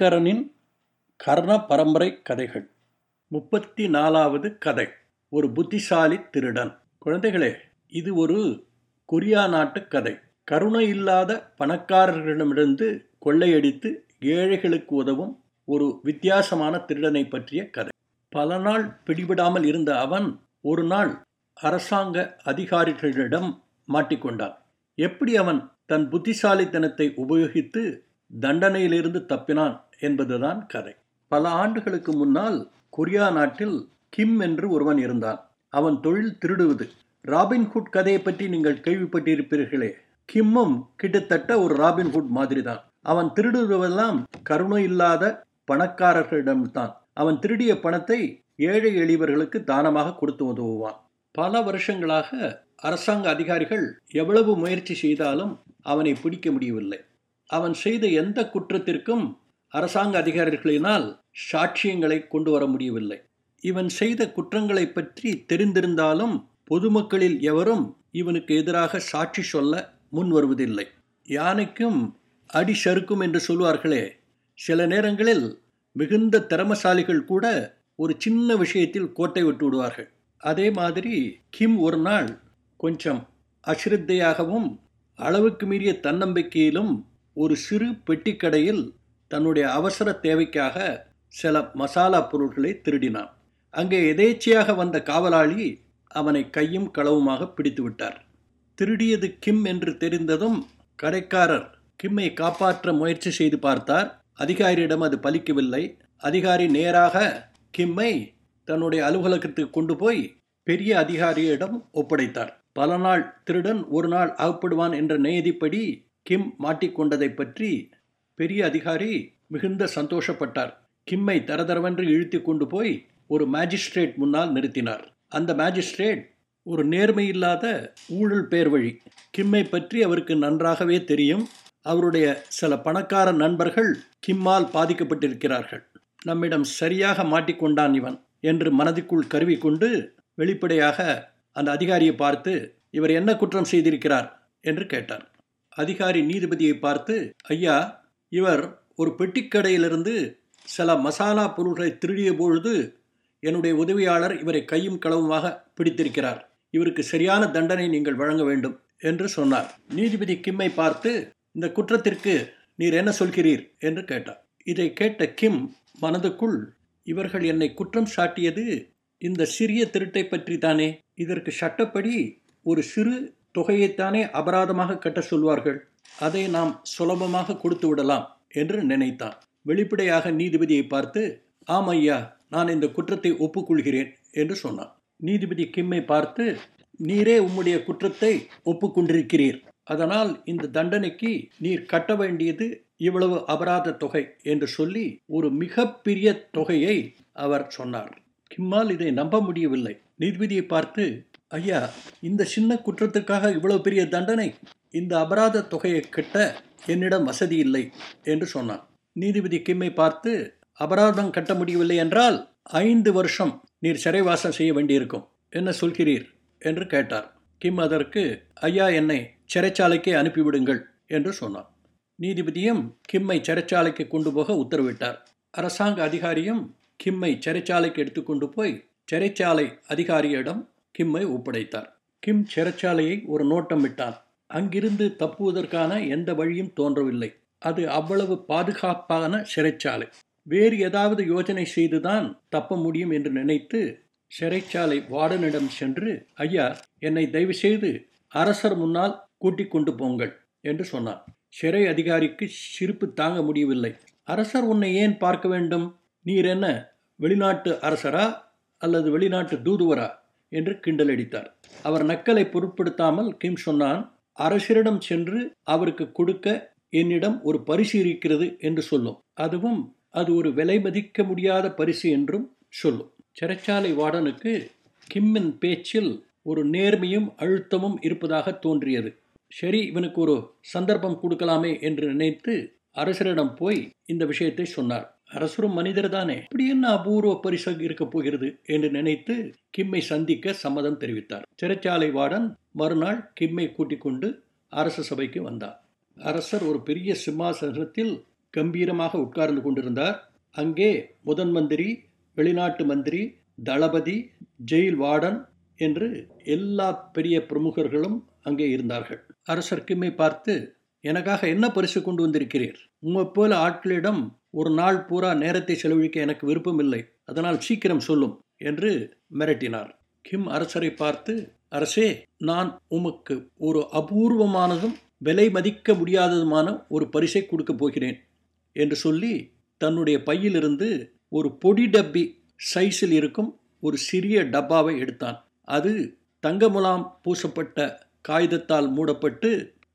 ஐங்கரனின் கர்ண பரம்பரை கதைகள். முப்பத்தி நாலாவது கதை. ஒரு புத்திசாலி திருடன். குழந்தைகளே இது ஒரு கொரியா நாட்டு கதை. கருணை இல்லாத பணக்காரர்களிடமிருந்து கொள்ளையடித்து ஏழைகளுக்கு உதவும் ஒரு வித்தியாசமான திருடனை பற்றிய கதை. பல நாள் பிடிபடாமல் இருந்த அவன் ஒரு நாள் அரசாங்க அதிகாரிகளிடம் மாட்டிக்கொண்டான் எப்படி அவன் தன் புத்திசாலித்தனத்தை உபயோகித்து தண்டனையிலிருந்து தப்பினான்? என்பதுதான் கதை. பல ஆண்டுகளுக்கு முன்னால் கொரியா நாட்டில் கிம் என்று ஒருவன் இருந்தான். அவன் தொழில் திருடுவது. ராபின்ஹுட் கதையை பற்றி நீங்கள் கேள்விப்பட்டிருப்பீர்களே. கிம்மும் கிட்டத்தட்ட ஒரு ராபின்ஹுட் மாதிரி தான் அவன் திருடுவதெல்லாம் கருணை இல்லாத பணக்காரர்களிடம்தான். அவன் திருடிய பணத்தை ஏழை எளியவர்களுக்கு தானமாக கொடுத்து உதவுவான். பல வருஷங்களாக அரசாங்க அதிகாரிகள் எவ்வளவு முயற்சி செய்தாலும் அவனை பிடிக்க முடியவில்லை. அவன் செய்த எந்த குற்றத்திற்கும் அரசாங்க அதிகாரிகளினால் சாட்சியங்களை கொண்டு வர முடியவில்லை. இவன் செய்த குற்றங்களை பற்றி தெரிந்திருந்தாலும் பொதுமக்களில் எவரும் இவனுக்கு எதிராக சாட்சி சொல்ல முன் வருவதில்லை. யானைக்கும் அடி சறுக்கும் என்று சொல்வார்களே சில நேரங்களில் மிகுந்த திறமசாலிகள் கூட ஒரு சின்ன விஷயத்தில் கோட்டை விட்டு விடுவார்கள். அதே மாதிரி கிம் ஒரு நாள் கொஞ்சம் அசிரத்தையாகவும் அளவுக்கு மீறிய தன்னம்பிக்கையிலும் ஒரு சிறு பெட்டிக்கடையில் தன்னுடைய அவசர தேவைக்காக சில மசாலா பொருட்களை திருடினான். அங்கே எதேச்சையாக வந்த காவலாளி அவனை கையும் களவுமாக பிடித்து விட்டார். திருடியது கிம் என்று தெரிந்ததும் கடைக்காரர் கிம்மை காப்பாற்ற முயற்சி செய்து பார்த்தார். அதிகாரியிடம் அது பலிக்கவில்லை. அதிகாரி நேராக கிம்மை தன்னுடைய அலுவலகத்துக்கு கொண்டு போய் பெரிய அதிகாரியிடம் ஒப்படைத்தார். பல நாள் திருடன் ஒரு நாள் அகப்படுவான் என்ற நியதிப்படி கிம் மாட்டிக்கொண்டதை பற்றி பெரிய அதிகாரி மிகுந்த சந்தோஷப்பட்டார். கிம்மை தரதரவென்று இழுத்து கொண்டு போய் ஒரு மேஜிஸ்ட்ரேட் முன்னால் நிறுத்தினார். அந்த மேஜிஸ்ட்ரேட் ஒரு நேர்மையில்லாத ஊழல் பேர் வழி கிம்மை பற்றி அவருக்கு நன்றாகவே தெரியும். அவருடைய சில பணக்கார நண்பர்கள் கிம்மால் பாதிக்கப்பட்டிருக்கிறார்கள். நம்மிடம் சரியாக மாட்டிக்கொண்டான் இவன் என்று மனதிற்குள் கருவி கொண்டு வெளிப்படையாக அந்த அதிகாரியை பார்த்து இவர் என்ன குற்றம் செய்திருக்கிறார்? என்று கேட்டார். அதிகாரி நீதிபதியை பார்த்து ஐயா இவர் ஒரு பெட்டிக்கடையிலிருந்து சில மசாலா பொருள்களை திருடிய பொழுது என்னுடைய உதவியாளர் இவரை கையும் களவுமாக பிடித்திருக்கிறார். இவருக்கு சரியான தண்டனை நீங்கள் வழங்க வேண்டும் என்று சொன்னார். நீதிபதி கிம்மை பார்த்து இந்த குற்றத்திற்கு நீர் என்ன சொல்கிறீர்? என்று கேட்டார். இதை கேட்ட கிம் மனதுக்குள் இவர்கள் என்னை குற்றம் சாட்டியது இந்த சிறிய திருட்டை பற்றி தானே? இதற்கு சட்டப்படி ஒரு சிறு தொகையைத்தானே அபராதமாக கட்ட சொல்வார்கள்? அதை நாம் சுலபமாக கொடுத்து விடலாம் என்று நினைத்தான் வெளிப்படையாக நீதிபதியை பார்த்து ஆம் ஐயா நான் இந்த குற்றத்தை ஒப்புக்கொள்கிறேன் என்று சொன்னான் நீதிபதி கிம்மை பார்த்து நீரே உம்முடைய குற்றத்தை ஒப்புக்கொண்டிருக்கிறீர். அதனால் இந்த தண்டனைக்கு நீர் கட்ட வேண்டியது இவ்வளவு அபராத தொகை என்று சொல்லி ஒரு மிகப்பெரிய தொகையை அவர் சொன்னார். கிம்மால் இதை நம்ப முடியவில்லை. நீதிபதியை பார்த்து ஐயா இந்த சின்ன குற்றத்துக்காக இவ்வளவு பெரிய தண்டனை இந்த அபராத தொகையை கிட்ட என்னிடம் வசதி இல்லை என்று சொன்னான். நீதிபதி கிம்மை பார்த்து அபராதம் கட்ட முடியவில்லை என்றால் ஐந்து வருஷம் நீர் சிறைவாசம் செய்ய வேண்டியிருக்கும். என்ன சொல்கிறீர்? என்று கேட்டார். கிம் அதற்கு ஐயா என்னை சிறைச்சாலைக்கே அனுப்பிவிடுங்கள் என்று சொன்னான். நீதிபதியும் கிம்மை சிறைச்சாலைக்கு கொண்டு போக உத்தரவிட்டார். அரசாங்க அதிகாரியும் கிம்மை சிறைச்சாலைக்கு எடுத்துக்கொண்டு போய் சிறைச்சாலை அதிகாரியிடம் கிம்மை ஒப்படைத்தார். கிம் சிறைச்சாலையை ஒரு நோட்டம் விட்டான் அங்கிருந்து தப்புவதற்கான எந்த வழியும் தோன்றவில்லை. அது அவ்வளவு பாதுகாப்பான சிறைச்சாலை. வேறு ஏதாவது யோஜனை செய்துதான் தப்ப முடியும் என்று நினைத்து சிறைச்சாலை வார்டனிடம் சென்று ஐயா என்னை தயவு செய்து அரசர் முன்னால் கூட்டிக் கொண்டு போங்கள் என்று சொன்னார். சிறை அதிகாரிக்கு சிரிப்பு தாங்க முடியவில்லை. அரசர் உன்னை ஏன் பார்க்க வேண்டும்? நீர் என்ன வெளிநாட்டு அரசரா அல்லது வெளிநாட்டு தூதுவரா? என்று கிண்டலடித்தார் அவர் நக்கலை பொருட்படுத்தாமல் கிம் சொன்னான் அரசரிடம் சென்று அவருக்கு கொடுக்க என்னிடம் ஒரு பரிசு இருக்கிறது என்று சொல்லும். அதுவும் அது ஒரு விலை மதிக்க முடியாத பரிசு என்றும் சொல்லும். சிறைச்சாலை வார்டனுக்கு கிம்மின் பேச்சில் ஒரு நேர்மையும் அழுத்தமும் இருப்பதாக தோன்றியது. சரி இவனுக்கு ஒரு சந்தர்ப்பம் கொடுக்கலாமே என்று நினைத்து அரசரிடம் போய் இந்த விஷயத்தை சொன்னார். அரசரும் மனிதர் தானே இப்படி என்ன அபூர்வ பரிசு இருக்க போகிறது? என்று நினைத்து கிம்மை சந்திக்க சம்மதம் தெரிவித்தார். சிறைச்சாலை வார்டன் மறுநாள் கிம்மை கூட்டிக் கொண்டு அரச சபைக்கு வந்தார். அரசர் ஒரு பெரிய சிம்மாசனத்தில் கம்பீரமாக உட்கார்ந்து கொண்டிருந்தார். அங்கே முதன் மந்திரி வெளிநாட்டு மந்திரி தளபதி ஜெயில் வார்டன் என்று எல்லா பெரிய பிரமுகர்களும் அங்கே இருந்தார்கள். அரசர் கிம்மை பார்த்து எனக்காக என்ன பரிசு கொண்டு வந்திருக்கிறீர்? உம்மை போல ஆட்களிடம் ஒரு நாள் பூரா நேரத்தை செலவழிக்க எனக்கு விருப்பம் இல்லை அதனால் சீக்கிரம் சொல்லும் என்று மிரட்டினார். கிம் அரசரை பார்த்து அரசே நான் உமக்கு ஒரு அபூர்வமானதும் விலை மதிக்க முடியாததுமான ஒரு பரிசை கொடுக்கப் போகிறேன் என்று சொல்லி தன்னுடைய பையிலிருந்து ஒரு பொடி டப்பி சைஸில் இருக்கும் ஒரு சிறிய டப்பாவை எடுத்தான். அது தங்க முலாம் பூசப்பட்ட காகிதத்தால் மூடப்பட்டு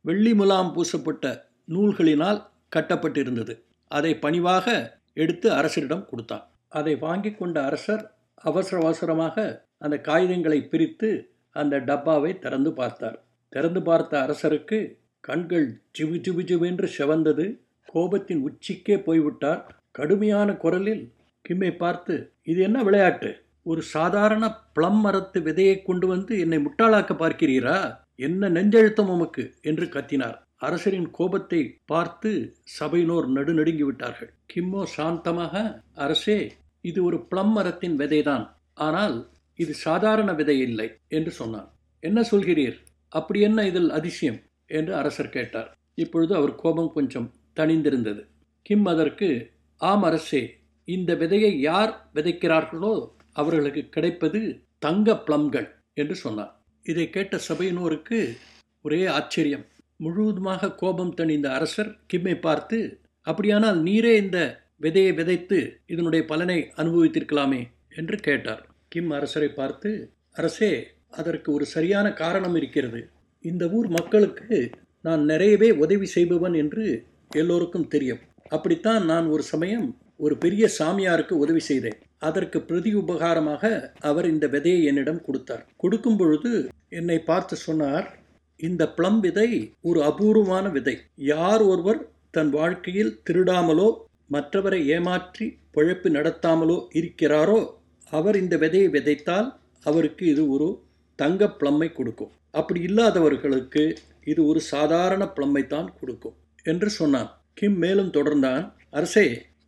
வெள்ளி முலாம் பூசப்பட்ட நூல்களினால் கட்டப்பட்டிருந்தது. அதை பணிவாக எடுத்து அரசரிடம் கொடுத்தான். அதை வாங்கி கொண்ட அரசர் அவசர அவசரமாக அந்த காகிதங்களை பிரித்து அந்த டப்பாவை திறந்து பார்த்தார். திறந்து பார்த்த அரசருக்கு கண்கள் ஜிவு ஜிவு ஜிவென்று செவந்தது. கோபத்தின் உச்சிக்கே போய்விட்டார். கடுமையான குரலில் கிம்மை பார்த்து இது என்ன விளையாட்டு? ஒரு சாதாரண பிளம் மரத்து விதையை கொண்டு வந்து என்னை முட்டாளாக்க பார்க்கிறீரா? என்ன நெஞ்செழுத்தம் உமக்கு? என்று கத்தினார். அரசரின் கோபத்தை பார்த்து சபையினோர் நடுநடுங்கி விட்டார்கள். கிம்மோ சாந்தமாக அரசே இது ஒரு பிளம் மரத்தின் விதைதான். ஆனால் இது சாதாரண விதை இல்லை என்று சொன்னான் என்ன சொல்கிறீர்? அப்படி என்ன இதில் அதிசயம்? என்று அரசர் கேட்டார். இப்பொழுது அவர் கோபம் கொஞ்சம் தணிந்திருந்தது. கிம் அதற்கு ஆம் அரசே இந்த விதையை யார் விதைக்கிறார்களோ அவர்களுக்கு கிடைப்பது தங்க பிளம்கள் என்று சொன்னார். இதை கேட்ட சபையினோருக்கு ஒரே ஆச்சரியம். முழுவதுமாக கோபம் தணிந்த அரசர் கிம்மை பார்த்து அப்படியானால் நீரே இந்த விதையை விதைத்து இதனுடைய பலனை அனுபவித்திருக்கலாமே என்று கேட்டார். கிம் அரசரை பார்த்து அரசே அதற்கு ஒரு சரியான காரணம் இருக்கிறது. இந்த ஊர் மக்களுக்கு நான் நிறையவே உதவி செய்பவன் என்று எல்லோருக்கும் தெரியும். அப்படித்தான் நான் ஒரு சமயம் ஒரு பெரிய சாமியாருக்கு உதவி செய்தேன். அதற்கு பிரதி உபகாரமாக அவர் இந்த விதையை என்னிடம் கொடுத்தார். கொடுக்கும் பொழுது என்னை பார்த்து சொன்னார் இந்த பிளம் விதை ஒரு அபூர்வமான விதை. யார் ஒருவர் தன் வாழ்க்கையில் திருடாமலோ மற்றவரை ஏமாற்றி பிழைப்பு நடத்தாமலோ இருக்கிறாரோ அவர் இந்த விதையை விதைத்தால் அவருக்கு இது ஒரு தங்க பிளம்மை கொடுக்கும். அப்படி இல்லாதவர்களுக்கு இது ஒரு சாதாரண பிளம்மை தான் கொடுக்கும் என்று சொன்னான். கிம் மேலும் தொடர்ந்தான் அரசே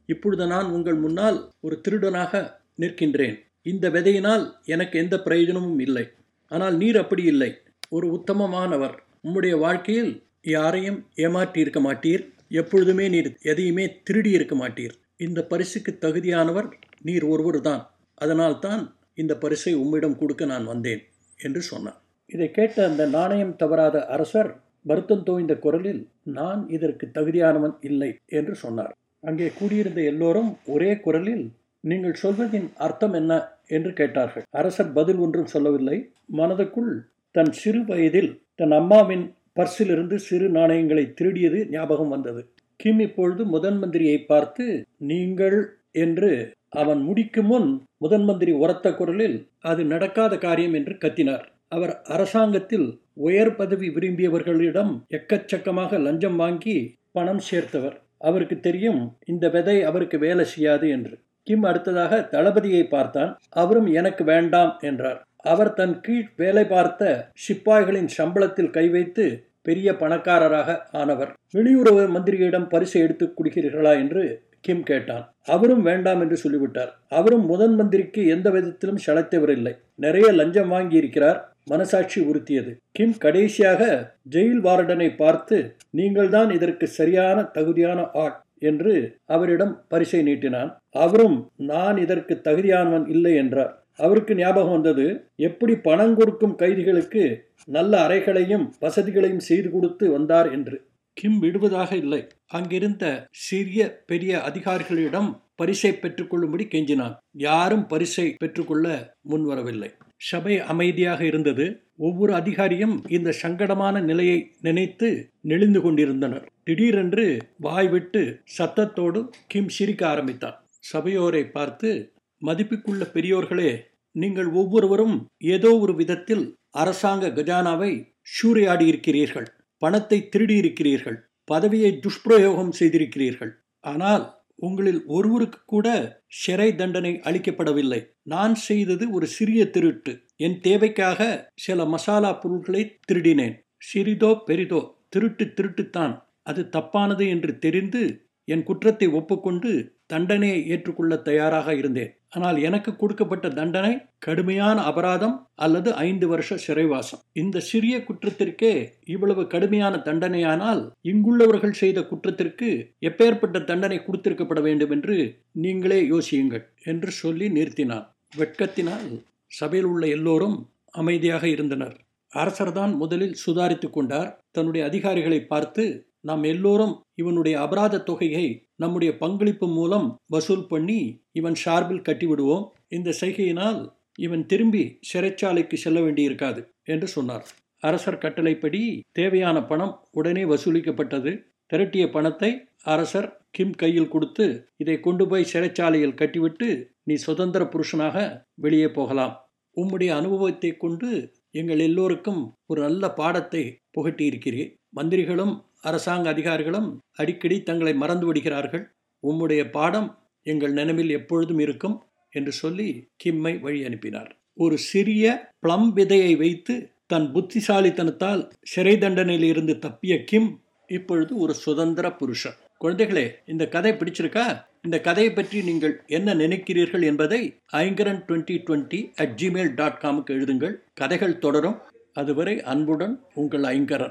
இப்பொழுது நான் உங்கள் முன்னால் ஒரு திருடனாக நிற்கின்றேன். இந்த விதையினால் எனக்கு எந்த பிரயோஜனமும் இல்லை. ஆனால் நீர் அப்படி இல்லை. ஒரு உத்தமமானவர். உம்முடைய வாழ்க்கையில் யாரையும் ஏமாற்றி இருக்க மாட்டீர். எப்பொழுதுமே நீர் எதையுமே திருடி இருக்க மாட்டீர். இந்த பரிசுக்கு தகுதியானவர் நீர் ஒருவர் தான் அதனால்தான் இந்த பரிசை உம்மிடம் கொடுக்க நான் வந்தேன் என்று சொன்னான். இதை கேட்ட அந்த நாணயம் தவறாத அரசர் வருத்தம் தோய்ந்த குரலில் நான் இதற்கு தகுதியானவன் இல்லை என்று சொன்னார். அங்கே கூடியிருந்த எல்லோரும் ஒரே குரலில் நீங்கள் சொல்வதின் அர்த்தம் என்ன? என்று கேட்டார்கள். அரசர் பதில் ஒன்றும் சொல்லவில்லை. மனதுக்குள் தன் சிறு வயதில் தன் அம்மாவின் பர்சிலிருந்து சிறு நாணயங்களை திருடியது ஞாபகம் வந்தது. கிம் இப்பொழுது முதன் மந்திரியை பார்த்து நீங்கள் என்று அவன் முடிக்கும் முன் முதன் மந்திரி உரத்த குரலில் அது நடக்காத காரியம் என்று கத்தினார். அவர் அரசாங்கத்தில் உயர் பதவி விரும்பியவர்களிடம் எக்கச்சக்கமாக லஞ்சம் வாங்கி பணம் சேர்த்தவர். அவருக்கு தெரியும் இந்த விதை அவருக்கு வேலை செய்யாது என்று. கிம் அடுத்ததாக தளபதியை பார்த்தான். அவரும் எனக்கு வேண்டாம் என்றார். அவர் தன் கீழ் வேலை பார்த்த சிப்பாய்களின் சம்பளத்தில் கை வைத்து பெரிய பணக்காரராக ஆனவர். வெளியுறவு மந்திரியிடம் பரிசு எடுத்து குடிக்கிறீர்களா என்று கிம் கேட்டான். அவரும் வேண்டாம் என்று சொல்லிவிட்டார். அவரும் முதன் மந்திரிக்கு எந்த விதத்திலும் சளைத்தவரில்லை நிறைய லஞ்சம் வாங்கி இருக்கிறார் மனசாட்சி உறுத்தியது. கிம் கடைசியாக ஜெயில் வார்டனை பார்த்து நீங்கள்தான் இதற்கு சரியான தகுதியான ஆள் என்று அவரிடம் பரிசை நீட்டினான். அவரும் நான் இதற்கு தகுதியானவன் இல்லை என்றார். அவருக்கு ஞாபகம் வந்தது எப்படி பணம் கொடுக்கும் கைதிகளுக்கு நல்ல அறைகளையும் வசதிகளையும் செய்து கொடுத்து வந்தார் என்று. கிம் விடுவதாக இல்லை. அங்கிருந்த சிறிய பெரிய அதிகாரிகளிடம் பரிசை பெற்றுக்கொள்ளும்படி கெஞ்சினான். யாரும் பரிசை பெற்றுக்கொள்ள முன்வரவில்லை. சபை அமைதியாக இருந்தது. ஒவ்வொரு அதிகாரியும் இந்த சங்கடமான நிலையை நினைத்து நெளிந்து கொண்டிருந்தனர். திடீரென்று வாய்விட்டு சத்தத்தோடு கிம் சிரிக்க ஆரம்பித்தான். சபையோரை பார்த்து மதிப்புக்குள்ள பெரியோர்களே நீங்கள் ஒவ்வொருவரும் ஏதோ ஒரு விதத்தில் அரசாங்க கஜானாவை சூறையாடி இருக்கிறீர்கள் பணத்தை திருடியிருக்கிறீர்கள் பதவியை துஷ்பிரயோகம் செய்திருக்கிறீர்கள். ஆனால் உங்களில் ஒருவருக்கு கூட சிறை தண்டனை அளிக்கப்படவில்லை. நான் செய்தது ஒரு சிறிய திருட்டு. என் தேவைக்காக சில மசாலா பொருட்களை திருடினேன். சிறிதோ பெரிதோ திருட்டு திருட்டுத்தான். அது தப்பானது என்று தெரிந்து என் குற்றத்தை ஒப்புக்கொண்டு தண்டனையை ஏற்றுக்கொள்ள தயாராக இருந்தேன். ஆனால் எனக்கு கொடுக்கப்பட்ட தண்டனை கடுமையான அபராதம் அல்லது ஐந்து வருஷ சிறைவாசம். இந்த சிறிய குற்றத்திற்கே இவ்வளவு கடுமையான தண்டனையானால் இங்குள்ளவர்கள் செய்த குற்றத்திற்கு எப்பேற்பட்ட தண்டனை கொடுத்திருக்கப்பட வேண்டும் என்று நீங்களே யோசியுங்கள் என்று சொல்லி நிறுத்தினான். வெட்கத்தினால் சபையில் உள்ள எல்லோரும் அமைதியாக இருந்தனர். அரசர்தான் முதலில் சுதாரித்துக் கொண்டார். தன்னுடைய அதிகாரிகளை பார்த்து நாம் எல்லோரும் இவனுடைய அபராத தொகையை நம்முடைய பங்களிப்பு மூலம் வசூல் பண்ணி இவன் சார்பில் கட்டிவிடுவோம். இந்த செய்கையினால் இவன் திரும்பி சிறைச்சாலைக்கு செல்ல வேண்டியிருக்காது என்று சொன்னார். அரசர் கட்டளைப்படி தேவையான பணம் உடனே வசூலிக்கப்பட்டது. திரட்டிய பணத்தை அரசர் கிம் கையில் கொடுத்து இதை கொண்டு போய் சிறைச்சாலையில் கட்டிவிட்டு நீ சுதந்திர புருஷனாக வெளியே போகலாம். உம்முடைய அனுபவத்தை கொண்டு எங்கள் எல்லோருக்கும் ஒரு நல்ல பாடத்தை புகட்டி மந்திரிகளும் அரசாங்க அதிகாரிகளும் அடிக்கடி தங்களை மறந்து விடுகிறார்கள். உம்முடைய பாடம் எங்கள் நினைவில் எப்பொழுதும் இருக்கும் என்று சொல்லி கிம்மை வழி அனுப்பினார். ஒரு சிறிய பிளம் விதையை வைத்து தன் புத்திசாலித்தனத்தால் சிறை தண்டனையில் இருந்து தப்பிய கிம் இப்பொழுது ஒரு சுதந்திர புருஷன். குழந்தைகளே இந்த கதை பிடிச்சிருக்கா? இந்த கதையை பற்றி நீங்கள் என்ன நினைக்கிறீர்கள் என்பதை Aingaran twenty twenty at Gmail dot காமுக்கு எழுதுங்கள். கதைகள் தொடரும். அதுவரை அன்புடன் உங்கள் ஐங்கரன்.